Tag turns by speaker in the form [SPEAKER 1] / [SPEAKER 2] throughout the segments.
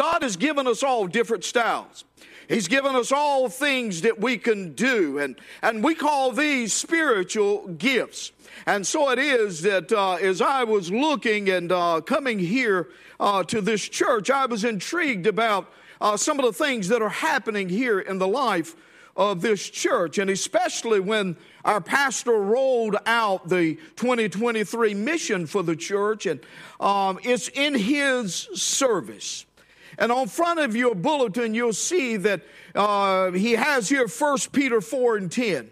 [SPEAKER 1] God has given us all different styles. He's given us all things that we can do, and, and we call these spiritual gifts. And so it is that uh, as I was looking and uh, coming here uh, to this church, I was intrigued about uh, some of the things that are happening here in the life of this church, and especially when our pastor rolled out the 2023 mission for the church, and um, it's in his service. And on front of your bulletin, you'll see that uh, he has here 1 Peter 4 and 10.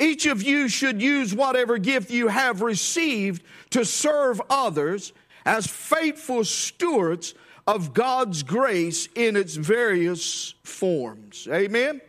[SPEAKER 1] Each of you should use whatever gift you have received to serve others as faithful stewards of God's grace in its various forms. Amen?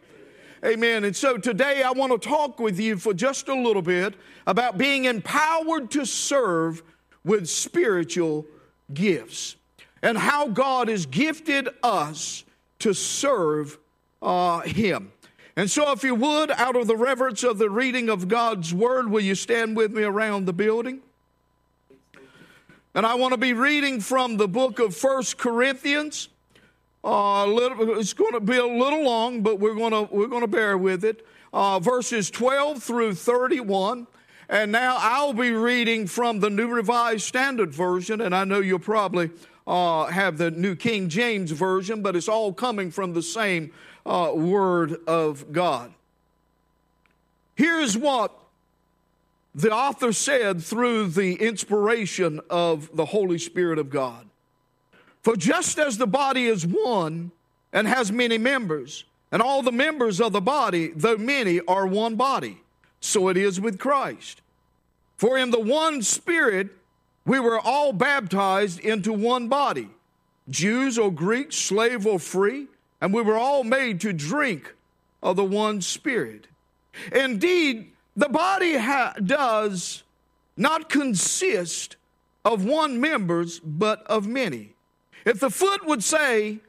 [SPEAKER 1] Amen. And so today I want to talk with you for just a little bit about being empowered to serve with spiritual gifts and how God has gifted us to serve uh, Him. And so, if you would, out of the reverence of the reading of God's Word, will you stand with me around the building? And I want to be reading from the book of First Corinthians. Uh, little, it's going to be a little long, but we're going to, we're going to bear with it. Uh, verses 12 through 31. And now I'll be reading from the New Revised Standard Version, and I know you'll probably uh, have the New King James Version, but it's all coming from the same uh, Word of God. Here's what the author said through the inspiration of the Holy Spirit of God. For just as the body is one and has many members, and all the members of the body, though many, are one body, so it is with Christ. For in the one Spirit we were all baptized into one body, Jews or Greeks, slave or free, and we were all made to drink of the one Spirit. Indeed, the body ha- does not consist of one members, but of many. If the foot would say,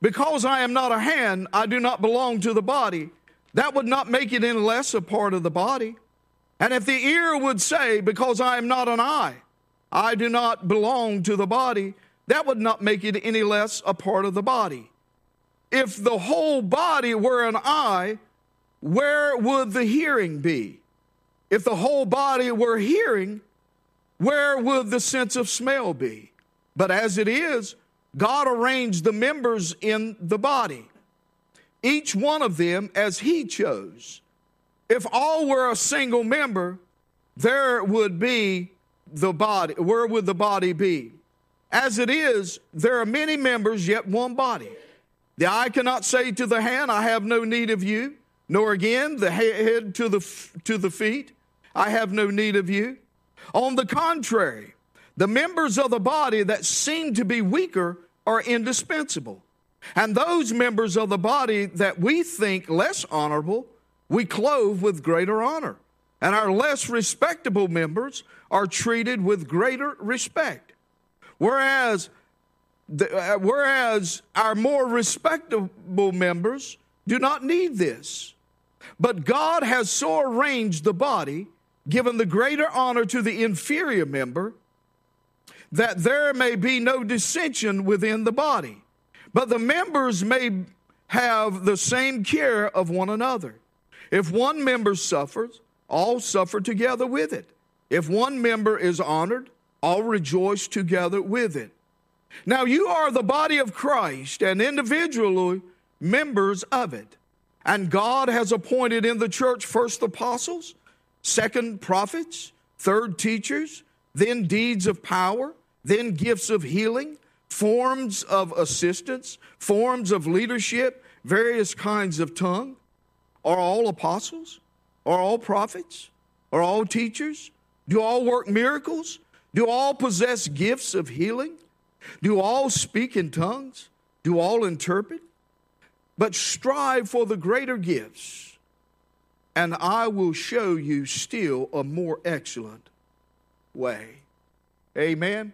[SPEAKER 1] Because I am not a hand, I do not belong to the body, that would not make it any less a part of the body. And if the ear would say, Because I am not an eye, I do not belong to the body, that would not make it any less a part of the body. If the whole body were an eye, where would the hearing be? If the whole body were hearing, where would the sense of smell be? But as it is, God arranged the members in the body, each one of them as He chose. If all were a single member, there would be the body. Where would the body be? As it is, there are many members, yet one body. The eye cannot say to the hand, I have no need of you nor again the head to the, to the feet, I have no need of you. On the contrary, the members of the body that seem to be weaker are indispensable. And those members of the body that we think less honorable, we clothe with greater honor. And our less respectable members are treated with greater respect. Whereas, the, uh, whereas our more respectable members do not need this. But God has so arranged the body, given the greater honor to the inferior member, that there may be no dissension within the body. But the members may have the same care of one another. If one member suffers, all suffer together with it. If one member is honored, all rejoice together with it. Now you are the body of Christ and individually members of it. And God has appointed in the church first apostles, second prophets, third teachers, then deeds of power, then gifts of healing, forms of assistance, forms of leadership, various kinds of tongue. Are all apostles? Are all prophets? Are all teachers? Do all work miracles? Do all possess gifts of healing? Do all speak in tongues? Do all interpret? but strive for the greater gifts, and I will show you still a more excellent way. Amen.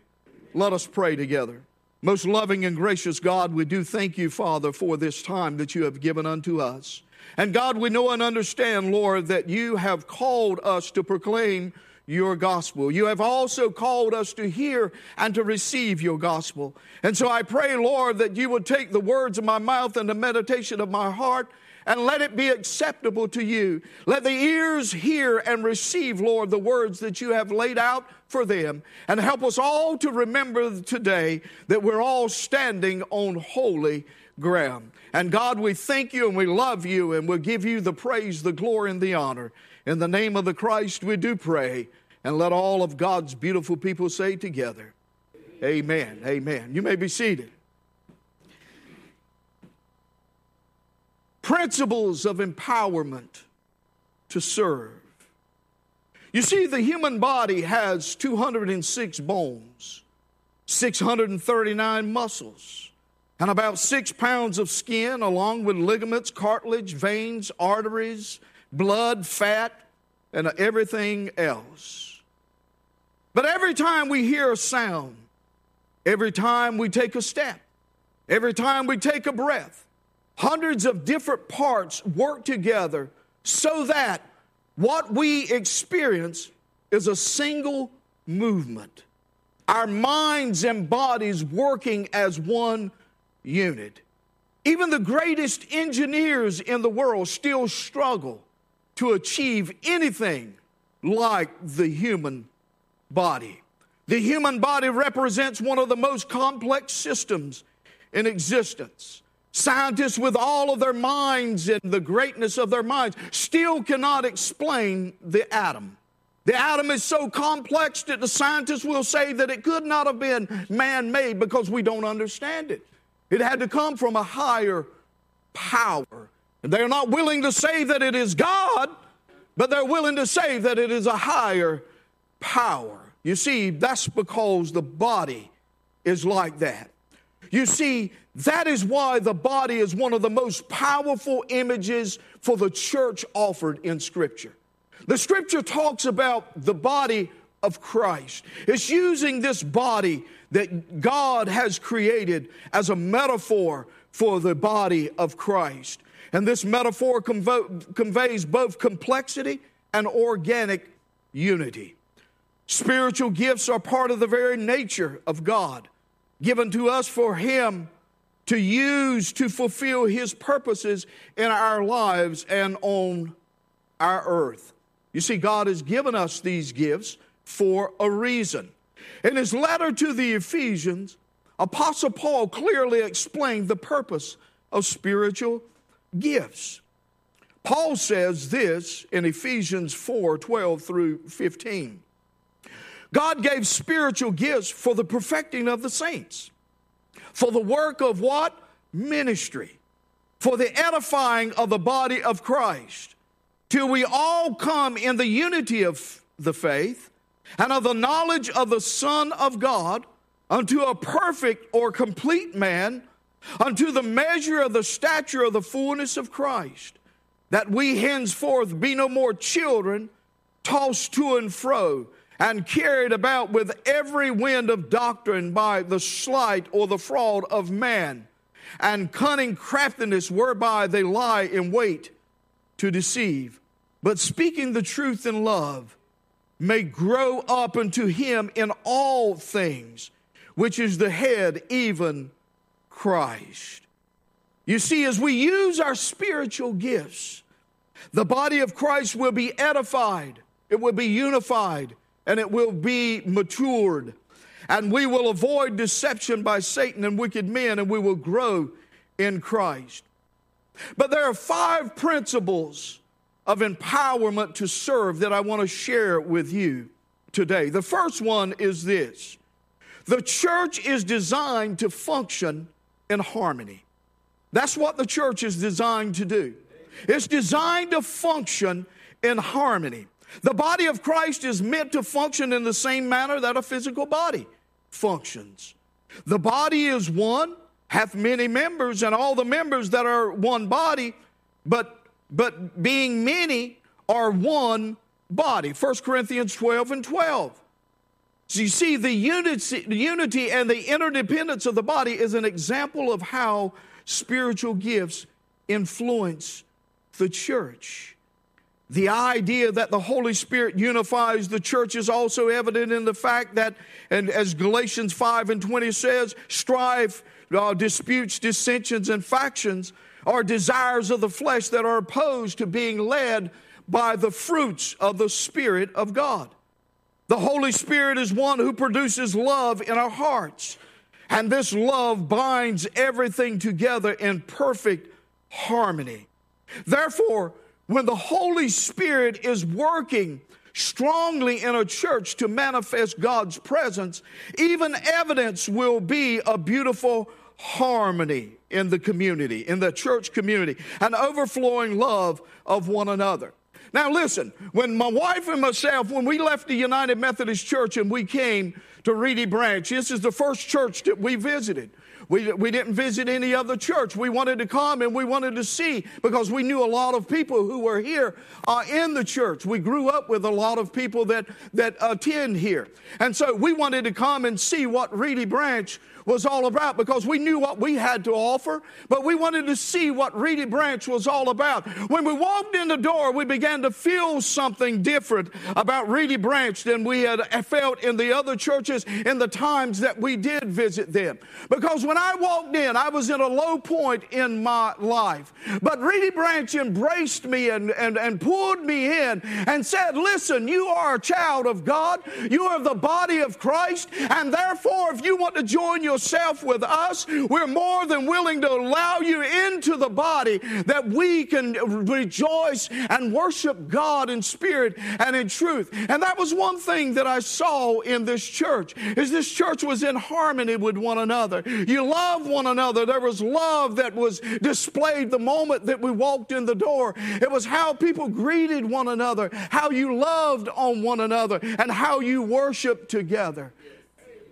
[SPEAKER 1] Let us pray together. Most loving and gracious God, we do thank you, Father, for this time that you have given unto us. And God, we know and understand, Lord, that you have called us to proclaim your gospel. You have also called us to hear and to receive your gospel. And so I pray, Lord, that you would take the words of my mouth and the meditation of my heart and let it be acceptable to you. Let the ears hear and receive, Lord, the words that you have laid out for them. And help us all to remember today that we're all standing on holy ground. And God, we thank you and we love you and we'll give you the praise, the glory, and the honor. In the name of the Christ, we do pray. And let all of God's beautiful people say together, Amen. Amen. You may be seated. Principles of empowerment to serve. You see, the human body has 206 bones, 639 muscles, and about six pounds of skin, along with ligaments, cartilage, veins, arteries, blood, fat, and everything else. But every time we hear a sound, every time we take a step, every time we take a breath, hundreds of different parts work together so that what we experience is a single movement. Our minds and bodies working as one unit. Even the greatest engineers in the world still struggle to achieve anything like the human body. The human body represents one of the most complex systems in existence. Scientists, with all of their minds and the greatness of their minds, still cannot explain the atom. The atom is so complex that the scientists will say that it could not have been man made because we don't understand it. It had to come from a higher power. And they're not willing to say that it is God, but they're willing to say that it is a higher power. You see, that's because the body is like that. You see, that is why the body is one of the most powerful images for the church offered in Scripture. The Scripture talks about the body of Christ. It's using this body that God has created as a metaphor for the body of Christ. And this metaphor convo- conveys both complexity and organic unity. Spiritual gifts are part of the very nature of God, given to us for Him to use to fulfill His purposes in our lives and on our earth. You see, God has given us these gifts for a reason. In his letter to the Ephesians, Apostle Paul clearly explained the purpose of spiritual gifts. Paul says this in Ephesians 4 12 through 15. God gave spiritual gifts for the perfecting of the saints, for the work of what? Ministry, for the edifying of the body of Christ, till we all come in the unity of the faith and of the knowledge of the Son of God unto a perfect or complete man, unto the measure of the stature of the fullness of Christ, that we henceforth be no more children, tossed to and fro, and carried about with every wind of doctrine by the sleight or the fraud of man, and cunning craftiness whereby they lie in wait to deceive. But speaking the truth in love, may grow up unto him in all things, which is the head, even Christ. You see, as we use our spiritual gifts, the body of Christ will be edified, it will be unified, and it will be matured. And we will avoid deception by Satan and wicked men, and we will grow in Christ. But there are five principles of empowerment to serve that I want to share with you today. The first one is this the church is designed to function in harmony. That's what the church is designed to do. It's designed to function in harmony. The body of Christ is meant to function in the same manner that a physical body functions. The body is one, hath many members, and all the members that are one body, but but being many are one body. 1 Corinthians 12 and 12. So you see, the unity, and the interdependence of the body is an example of how spiritual gifts influence the church. The idea that the Holy Spirit unifies the church is also evident in the fact that, and as Galatians 5 and 20 says, strife, uh, disputes, dissensions, and factions are desires of the flesh that are opposed to being led by the fruits of the Spirit of God. The Holy Spirit is one who produces love in our hearts. And this love binds everything together in perfect harmony. Therefore, when the Holy Spirit is working strongly in a church to manifest God's presence, even evidence will be a beautiful harmony in the community, in the church community, an overflowing love of one another. Now, listen, when my wife and myself, when we left the United Methodist Church and we came to Reedy Branch, this is the first church that we visited. We, we didn't visit any other church. We wanted to come and we wanted to see because we knew a lot of people who were here uh, in the church. We grew up with a lot of people that, that attend here. And so we wanted to come and see what Reedy Branch was all about because we knew what we had to offer, but we wanted to see what Reedy Branch was all about. When we walked in the door, we began to feel something different about Reedy Branch than we had felt in the other churches in the times that we did visit them. Because when I walked in, I was in a low point in my life. But Reedy Branch embraced me and, and, and pulled me in and said, Listen, you are a child of God, you are the body of Christ, and therefore, if you want to join your yourself with us, we're more than willing to allow you into the body that we can rejoice and worship God in spirit and in truth. And that was one thing that I saw in this church is this church was in harmony with one another. You love one another. There was love that was displayed the moment that we walked in the door. It was how people greeted one another, how you loved on one another, and how you worshiped together.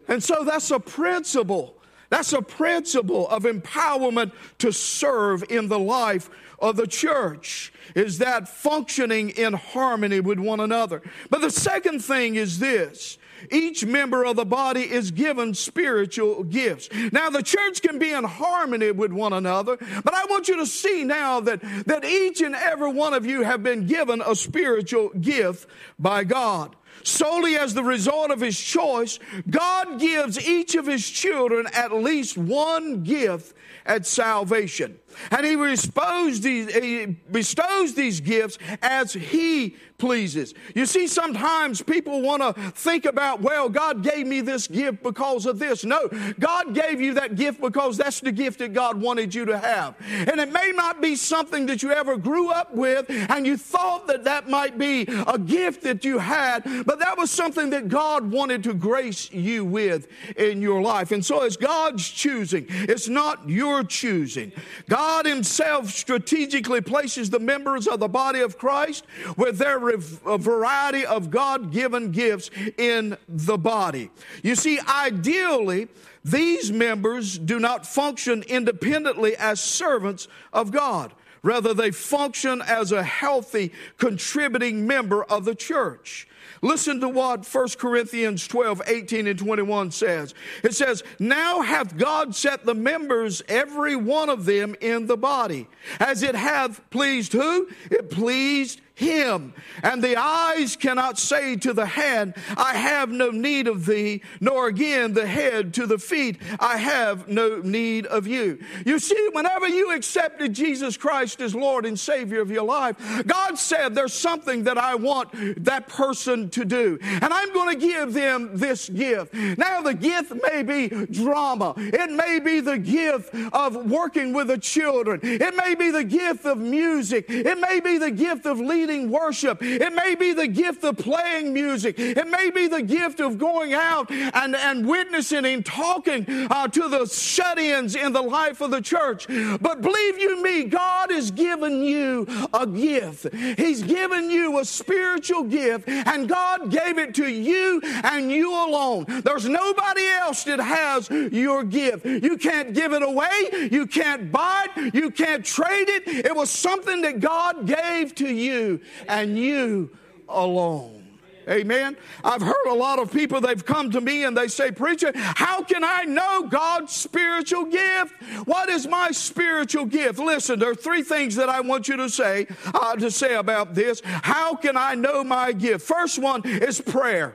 [SPEAKER 1] And so that's a principle. That's a principle of empowerment to serve in the life of the church is that functioning in harmony with one another. But the second thing is this. Each member of the body is given spiritual gifts. Now, the church can be in harmony with one another, but I want you to see now that, that each and every one of you have been given a spiritual gift by God solely as the result of his choice, God gives each of his children at least one gift at salvation. And he bestows these, he bestows these gifts as he pleases. You see, sometimes people want to think about, well, God gave me this gift because of this. No, God gave you that gift because that's the gift that God wanted you to have. And it may not be something that you ever grew up with and you thought that that might be a gift that you had, but that was something that God wanted to grace you with in your life. And so it's God's choosing, it's not your choosing. God Himself strategically places the members of the body of Christ with their variety of God given gifts in the body. You see, ideally, these members do not function independently as servants of God. Rather, they function as a healthy, contributing member of the church. Listen to what 1 Corinthians 12, 18 and 21 says. It says, Now hath God set the members, every one of them, in the body, as it hath pleased who? It pleased him. And the eyes cannot say to the hand, I have no need of thee, nor again the head to the feet, I have no need of you. You see, whenever you accepted Jesus Christ as Lord and Savior of your life, God said, There's something that I want that person to do. And I'm going to give them this gift. Now, the gift may be drama, it may be the gift of working with the children, it may be the gift of music, it may be the gift of leading leading worship. It may be the gift of playing music. It may be the gift of going out and, and witnessing and talking uh, to the shut ins in the life of the church. But believe you me, God has given you a gift. He's given you a spiritual gift, and God gave it to you and you alone. There's nobody else that has your gift. You can't give it away. You can't buy it. You can't trade it. It was something that God gave to you and you alone. Amen. I've heard a lot of people, they've come to me and they say, Preacher, how can I know God's spiritual gift? What is my spiritual gift? Listen, there are three things that I want you to say, uh, to say about this. How can I know my gift? First one is prayer.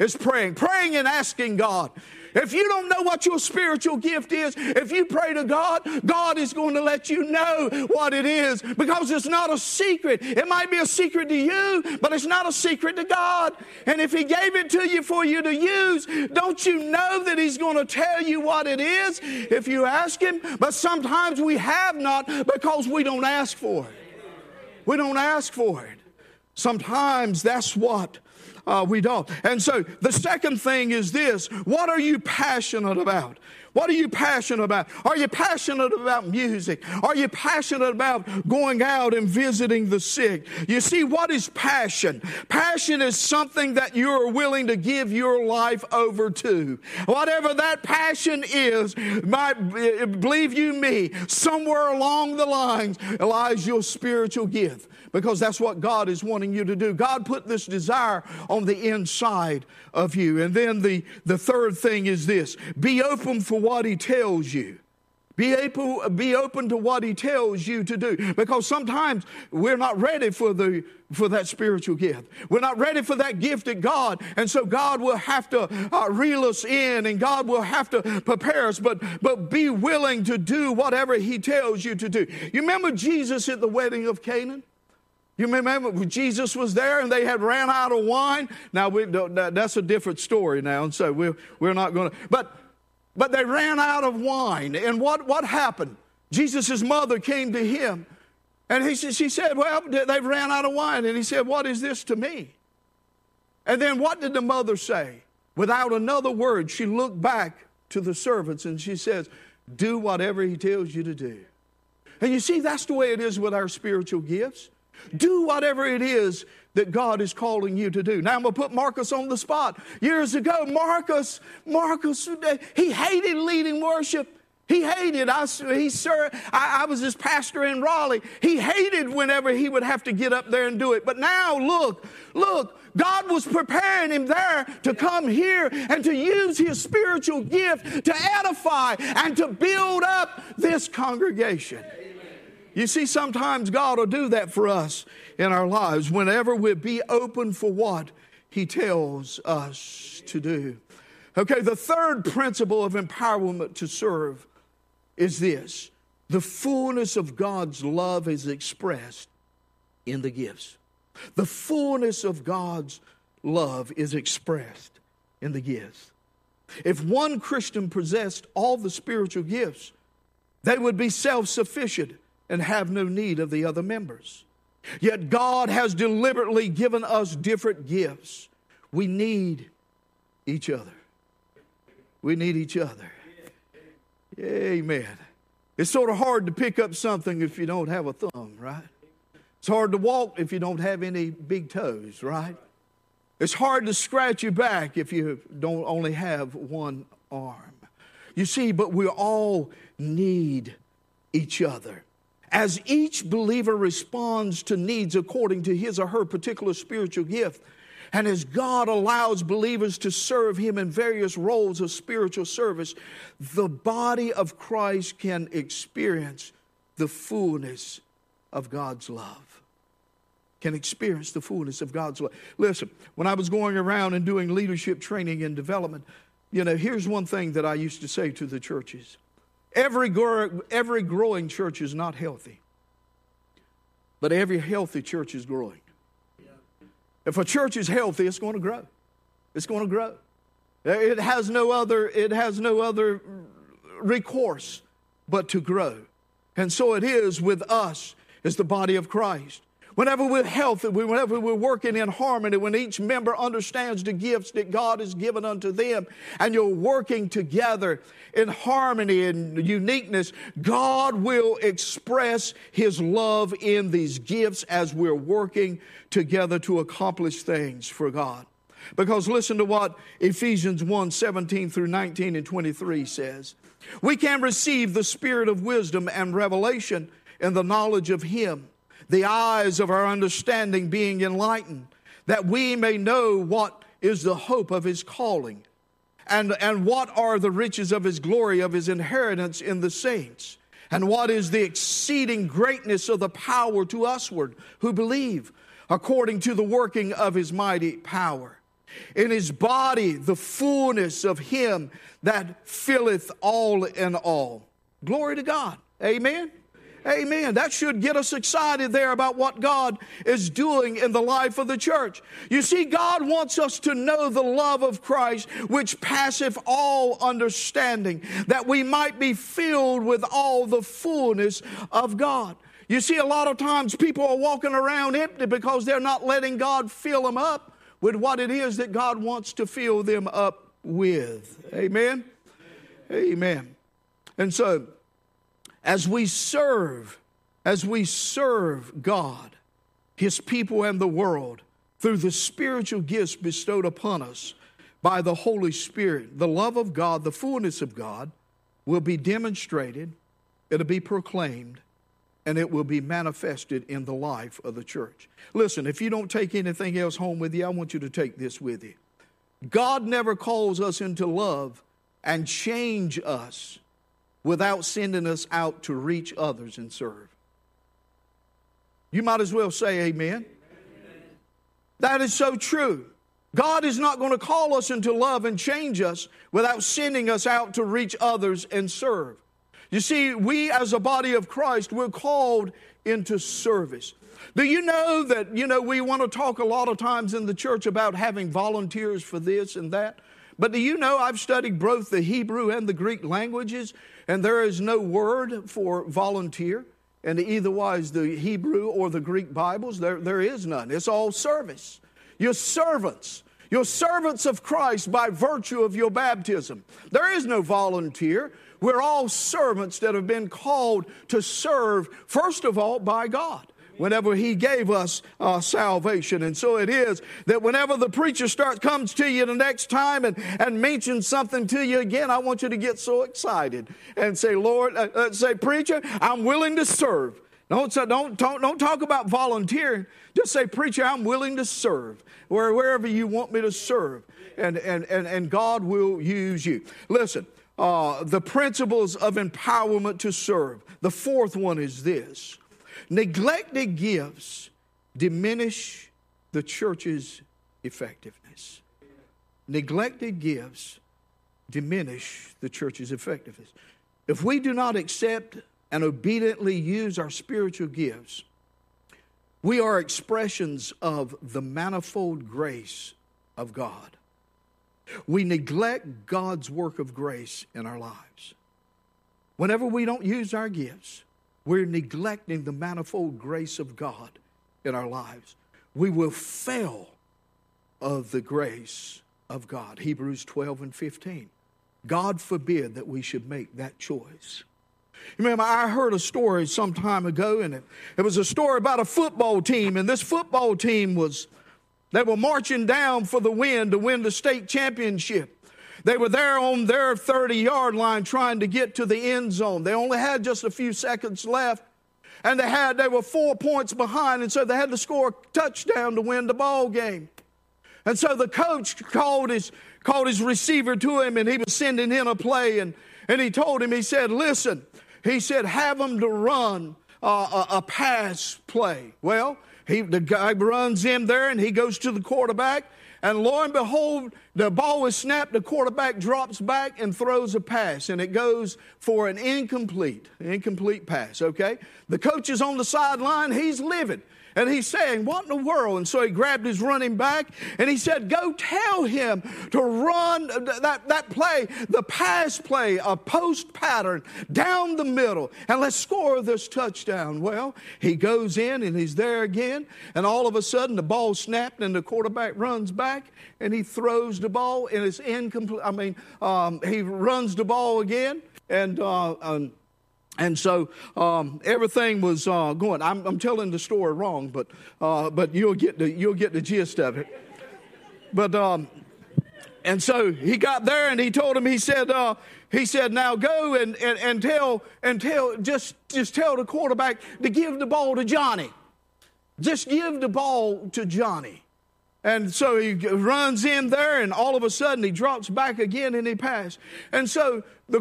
[SPEAKER 1] It's praying, praying and asking God. If you don't know what your spiritual gift is, if you pray to God, God is going to let you know what it is because it's not a secret. It might be a secret to you, but it's not a secret to God. And if He gave it to you for you to use, don't you know that He's going to tell you what it is if you ask Him? But sometimes we have not because we don't ask for it. We don't ask for it. Sometimes that's what uh, we don't. And so the second thing is this what are you passionate about? What are you passionate about? Are you passionate about music? Are you passionate about going out and visiting the sick? You see, what is passion? Passion is something that you're willing to give your life over to. Whatever that passion is, my, believe you me, somewhere along the lines lies your spiritual gift because that's what God is wanting you to do. God put this desire on the inside of you. And then the, the third thing is this be open for what He tells you. Be able, be open to what he tells you to do. Because sometimes we're not ready for the for that spiritual gift. We're not ready for that gift at God. And so God will have to uh, reel us in and God will have to prepare us, but, but be willing to do whatever He tells you to do. You remember Jesus at the wedding of Canaan? You remember Jesus was there and they had ran out of wine? Now, we, that's a different story now, and so we're, we're not going to. But, but they ran out of wine. And what, what happened? Jesus' mother came to him and he, she said, Well, they've ran out of wine. And he said, What is this to me? And then what did the mother say? Without another word, she looked back to the servants and she says, Do whatever he tells you to do. And you see, that's the way it is with our spiritual gifts. Do whatever it is that God is calling you to do. Now I'm going to put Marcus on the spot. Years ago, Marcus, Marcus, he hated leading worship. He hated. I, he, sir, I, I was his pastor in Raleigh. He hated whenever he would have to get up there and do it. But now, look, look, God was preparing him there to come here and to use his spiritual gift to edify and to build up this congregation. You see, sometimes God will do that for us in our lives whenever we be open for what He tells us to do. Okay, the third principle of empowerment to serve is this the fullness of God's love is expressed in the gifts. The fullness of God's love is expressed in the gifts. If one Christian possessed all the spiritual gifts, they would be self sufficient and have no need of the other members. Yet God has deliberately given us different gifts. We need each other. We need each other. Amen. It's sort of hard to pick up something if you don't have a thumb, right? It's hard to walk if you don't have any big toes, right? It's hard to scratch your back if you don't only have one arm. You see, but we all need each other as each believer responds to needs according to his or her particular spiritual gift, and as God allows believers to serve Him in various roles of spiritual service, the body of Christ can experience the fullness of God's love. Can experience the fullness of God's love. Listen, when I was going around and doing leadership training and development, you know, here's one thing that I used to say to the churches Every, every growing church is not healthy, but every healthy church is growing. If a church is healthy, it's going to grow. It's going to grow. It has no other, it has no other recourse but to grow. And so it is with us as the body of Christ. Whenever we're healthy, whenever we're working in harmony, when each member understands the gifts that God has given unto them, and you're working together in harmony and uniqueness, God will express His love in these gifts as we're working together to accomplish things for God. Because listen to what Ephesians 1 17 through 19 and 23 says. We can receive the spirit of wisdom and revelation in the knowledge of Him the eyes of our understanding being enlightened, that we may know what is the hope of his calling, and, and what are the riches of his glory, of his inheritance in the saints, and what is the exceeding greatness of the power to usward who believe, according to the working of his mighty power. In his body, the fullness of him that filleth all in all. Glory to God. Amen. Amen. That should get us excited there about what God is doing in the life of the church. You see, God wants us to know the love of Christ, which passeth all understanding, that we might be filled with all the fullness of God. You see, a lot of times people are walking around empty because they're not letting God fill them up with what it is that God wants to fill them up with. Amen. Amen. And so, as we serve, as we serve God, His people, and the world through the spiritual gifts bestowed upon us by the Holy Spirit, the love of God, the fullness of God will be demonstrated, it'll be proclaimed, and it will be manifested in the life of the church. Listen, if you don't take anything else home with you, I want you to take this with you. God never calls us into love and change us without sending us out to reach others and serve. You might as well say amen. amen. That is so true. God is not going to call us into love and change us without sending us out to reach others and serve. You see, we as a body of Christ, we're called into service. Do you know that, you know, we want to talk a lot of times in the church about having volunteers for this and that? But do you know I've studied both the Hebrew and the Greek languages, and there is no word for volunteer. And either wise the Hebrew or the Greek Bibles, there, there is none. It's all service. You're servants. You're servants of Christ by virtue of your baptism. There is no volunteer. We're all servants that have been called to serve, first of all, by God whenever he gave us uh, salvation. And so it is that whenever the preacher starts comes to you the next time and, and mentions something to you again, I want you to get so excited and say, Lord, uh, uh, say, preacher, I'm willing to serve. Don't, say, don't, don't, don't talk about volunteering. Just say, preacher, I'm willing to serve where, wherever you want me to serve. And, and, and, and God will use you. Listen, uh, the principles of empowerment to serve. The fourth one is this Neglected gifts diminish the church's effectiveness. Neglected gifts diminish the church's effectiveness. If we do not accept and obediently use our spiritual gifts, we are expressions of the manifold grace of God. We neglect God's work of grace in our lives. Whenever we don't use our gifts, we're neglecting the manifold grace of God in our lives. We will fail of the grace of God. Hebrews 12 and 15. God forbid that we should make that choice. Remember, I heard a story some time ago, and it, it was a story about a football team, and this football team was, they were marching down for the win to win the state championship. They were there on their 30 yard line trying to get to the end zone. They only had just a few seconds left. And they had they were four points behind, and so they had to score a touchdown to win the ball game. And so the coach called his called his receiver to him, and he was sending in a play, and, and he told him, he said, "Listen," he said, "have them to run uh, a, a pass play." Well, he the guy runs in there, and he goes to the quarterback, and lo and behold, the ball is snapped, the quarterback drops back and throws a pass, and it goes for an incomplete, incomplete pass, okay? The coach is on the sideline, he's livid. And he's saying, What in the world? And so he grabbed his running back and he said, Go tell him to run that, that play, the pass play, a post pattern down the middle, and let's score this touchdown. Well, he goes in and he's there again, and all of a sudden the ball snapped and the quarterback runs back and he throws the ball and it's incomplete. I mean, um, he runs the ball again and. Uh, um, and so um, everything was uh, going. I'm, I'm, telling the story wrong, but uh, but you'll get the you'll get the gist of it. But um, and so he got there and he told him he said uh, he said now go and, and, and tell and tell just just tell the quarterback to give the ball to Johnny. Just give the ball to Johnny. And so he runs in there, and all of a sudden he drops back again and he passes. And so the,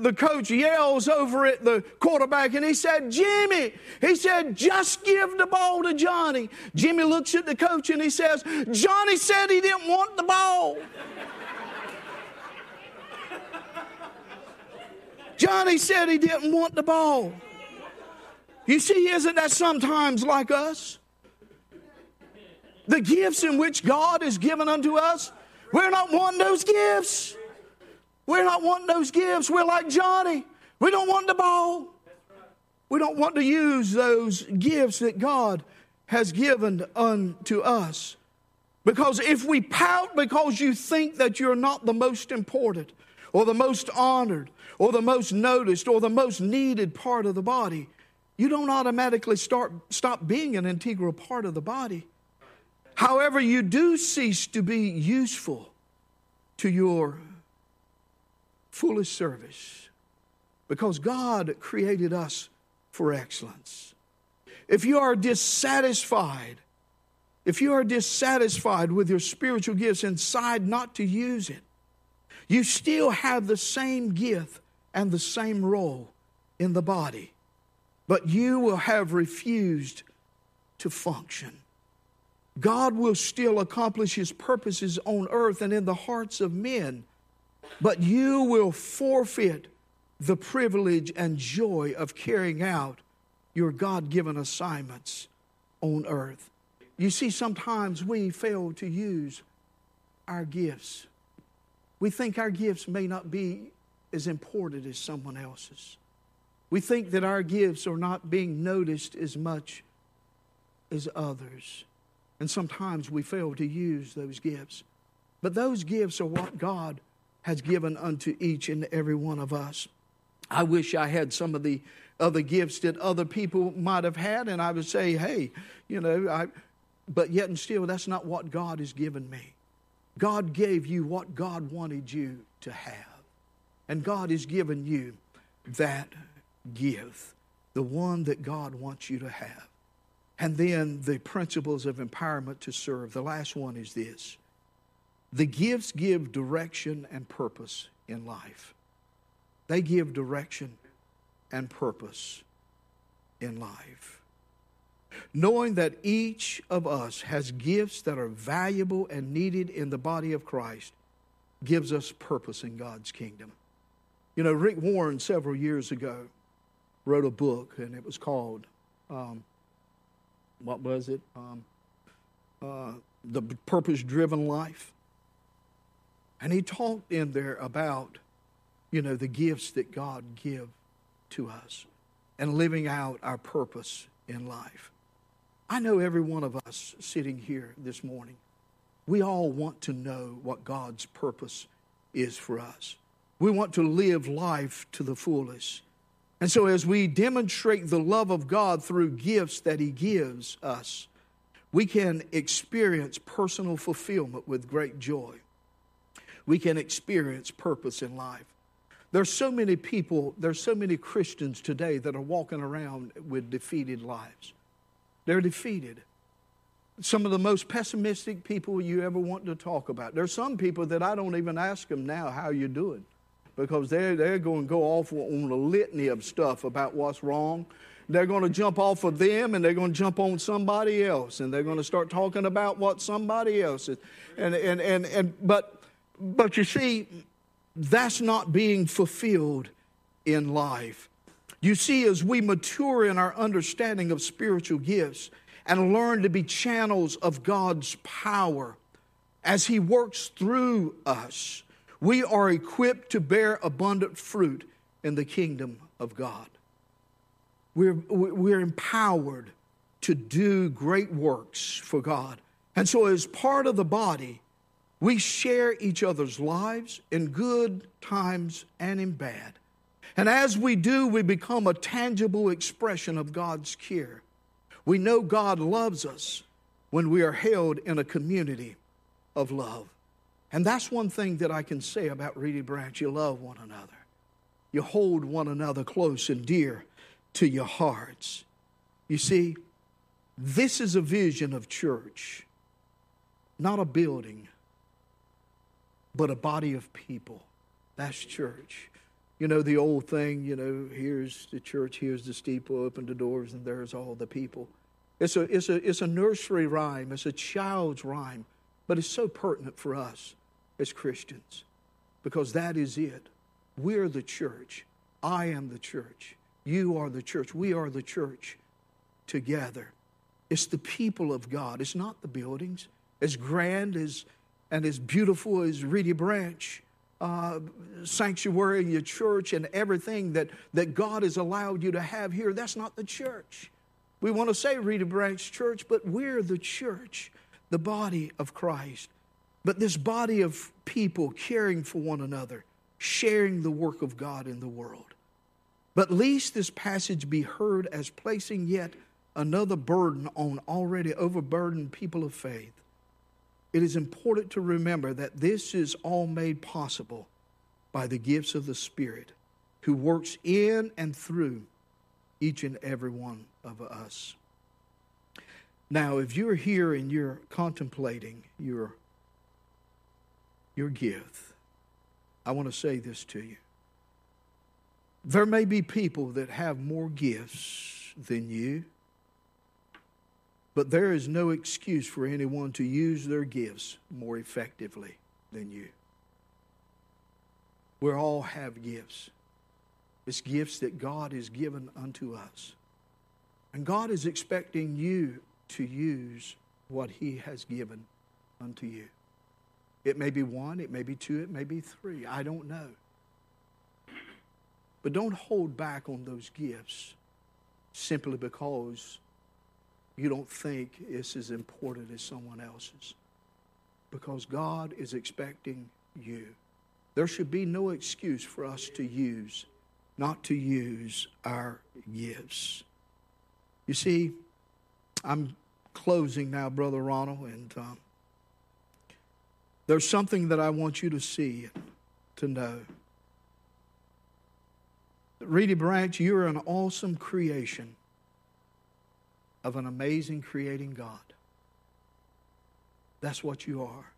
[SPEAKER 1] the coach yells over at the quarterback and he said, Jimmy, he said, just give the ball to Johnny. Jimmy looks at the coach and he says, Johnny said he didn't want the ball. Johnny said he didn't want the ball. You see, isn't that sometimes like us? The gifts in which God has given unto us, we're not wanting those gifts. We're not wanting those gifts. We're like Johnny. We don't want the ball. We don't want to use those gifts that God has given unto us. Because if we pout because you think that you're not the most important, or the most honored, or the most noticed, or the most needed part of the body, you don't automatically start, stop being an integral part of the body. However, you do cease to be useful to your foolish service because God created us for excellence. If you are dissatisfied, if you are dissatisfied with your spiritual gifts and decide not to use it, you still have the same gift and the same role in the body, but you will have refused to function. God will still accomplish his purposes on earth and in the hearts of men, but you will forfeit the privilege and joy of carrying out your God given assignments on earth. You see, sometimes we fail to use our gifts. We think our gifts may not be as important as someone else's. We think that our gifts are not being noticed as much as others. And sometimes we fail to use those gifts. But those gifts are what God has given unto each and every one of us. I wish I had some of the other gifts that other people might have had, and I would say, hey, you know, I, but yet and still, that's not what God has given me. God gave you what God wanted you to have. And God has given you that gift, the one that God wants you to have. And then the principles of empowerment to serve. The last one is this the gifts give direction and purpose in life. They give direction and purpose in life. Knowing that each of us has gifts that are valuable and needed in the body of Christ gives us purpose in God's kingdom. You know, Rick Warren several years ago wrote a book, and it was called um, what was it? Um, uh, the purpose driven life. And he talked in there about, you know, the gifts that God give to us and living out our purpose in life. I know every one of us sitting here this morning, we all want to know what God's purpose is for us. We want to live life to the fullest. And so, as we demonstrate the love of God through gifts that He gives us, we can experience personal fulfillment with great joy. We can experience purpose in life. There's so many people, there's so many Christians today that are walking around with defeated lives. They're defeated. Some of the most pessimistic people you ever want to talk about. There's some people that I don't even ask them now, how you doing? Because they're, they're going to go off on a litany of stuff about what's wrong. They're going to jump off of them and they're going to jump on somebody else and they're going to start talking about what somebody else is. And, and, and, and, but, but you see, that's not being fulfilled in life. You see, as we mature in our understanding of spiritual gifts and learn to be channels of God's power as He works through us, we are equipped to bear abundant fruit in the kingdom of God. We're, we're empowered to do great works for God. And so, as part of the body, we share each other's lives in good times and in bad. And as we do, we become a tangible expression of God's care. We know God loves us when we are held in a community of love. And that's one thing that I can say about Reedy Branch. You love one another, you hold one another close and dear to your hearts. You see, this is a vision of church. not a building, but a body of people. That's church. You know, the old thing, you know, here's the church, here's the steeple, open the doors, and there's all the people. It's a, it's, a, it's a nursery rhyme, it's a child's rhyme, but it's so pertinent for us as Christians because that is it. We're the church. I am the church. You are the church. We are the church together. It's the people of God. It's not the buildings. As grand as and as beautiful as Reedy Branch uh, sanctuary, your church, and everything that, that God has allowed you to have here, that's not the church. We want to say Reedy Branch Church, but we're the church, the body of Christ. But this body of people caring for one another, sharing the work of God in the world. But least this passage be heard as placing yet another burden on already overburdened people of faith. It is important to remember that this is all made possible by the gifts of the Spirit who works in and through each and every one of us. Now, if you're here and you're contemplating your, your gift, I want to say this to you. There may be people that have more gifts than you, but there is no excuse for anyone to use their gifts more effectively than you. We all have gifts. It's gifts that God has given unto us. And God is expecting you to use what He has given unto you. It may be one, it may be two, it may be three. I don't know. But don't hold back on those gifts simply because you don't think it's as important as someone else's. Because God is expecting you. There should be no excuse for us to use not to use our gifts. You see, I'm closing now, Brother Ronald, and um, there's something that I want you to see, to know. Reedy Branch, you're an awesome creation of an amazing creating God. That's what you are.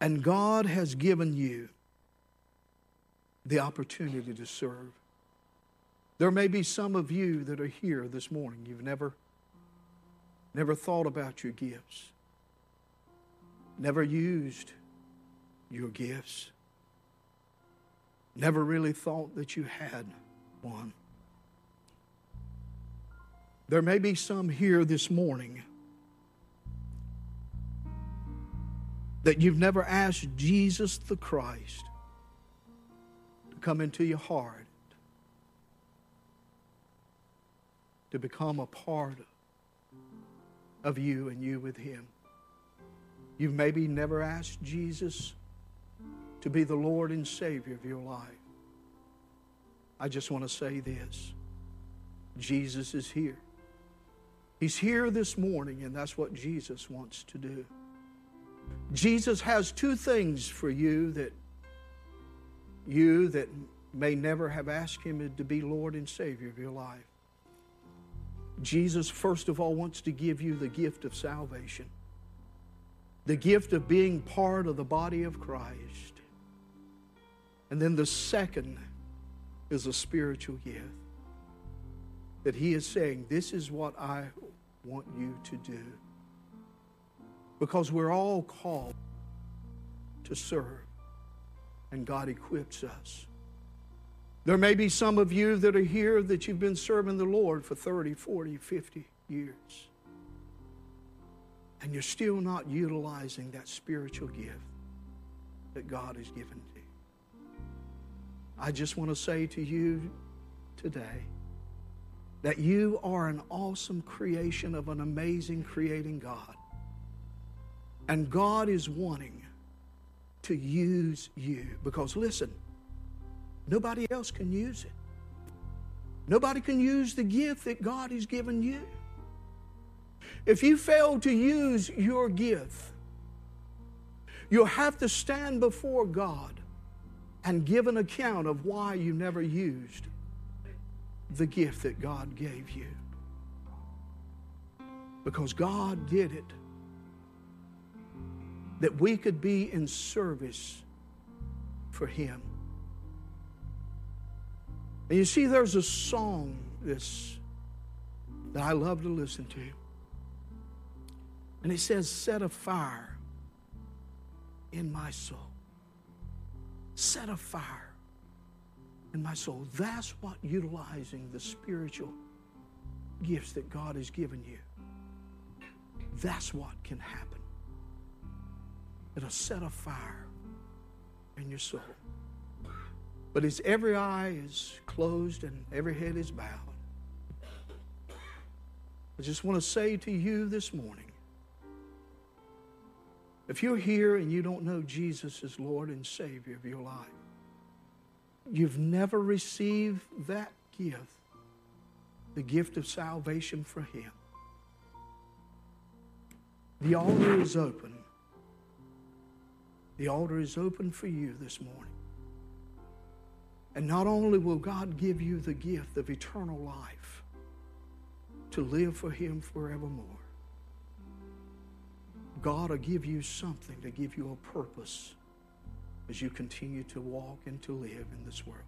[SPEAKER 1] And God has given you the opportunity to serve. There may be some of you that are here this morning. You've never, never thought about your gifts, never used your gifts, never really thought that you had one. There may be some here this morning that you've never asked Jesus the Christ to come into your heart, to become a part of you and you with Him. You've maybe never asked Jesus to be the Lord and Savior of your life. I just want to say this Jesus is here. He's here this morning, and that's what Jesus wants to do. Jesus has two things for you that you that may never have asked Him to be Lord and Savior of your life. Jesus, first of all, wants to give you the gift of salvation, the gift of being part of the body of Christ. And then the second is a spiritual gift that He is saying, This is what I want you to do. Because we're all called to serve and God equips us. There may be some of you that are here that you've been serving the Lord for 30, 40, 50 years. And you're still not utilizing that spiritual gift that God has given to you. I just want to say to you today that you are an awesome creation of an amazing creating God. And God is wanting to use you. Because listen, nobody else can use it. Nobody can use the gift that God has given you. If you fail to use your gift, you'll have to stand before God and give an account of why you never used the gift that God gave you. Because God did it that we could be in service for Him. And you see, there's a song this that I love to listen to. And it says, Set a fire in my soul. Set a fire in my soul. That's what utilizing the spiritual gifts that God has given you. That's what can happen. It'll set a fire in your soul. But as every eye is closed and every head is bowed, I just want to say to you this morning if you're here and you don't know Jesus as Lord and Savior of your life, you've never received that gift, the gift of salvation for Him. The altar is open. The altar is open for you this morning. And not only will God give you the gift of eternal life to live for Him forevermore, God will give you something to give you a purpose as you continue to walk and to live in this world.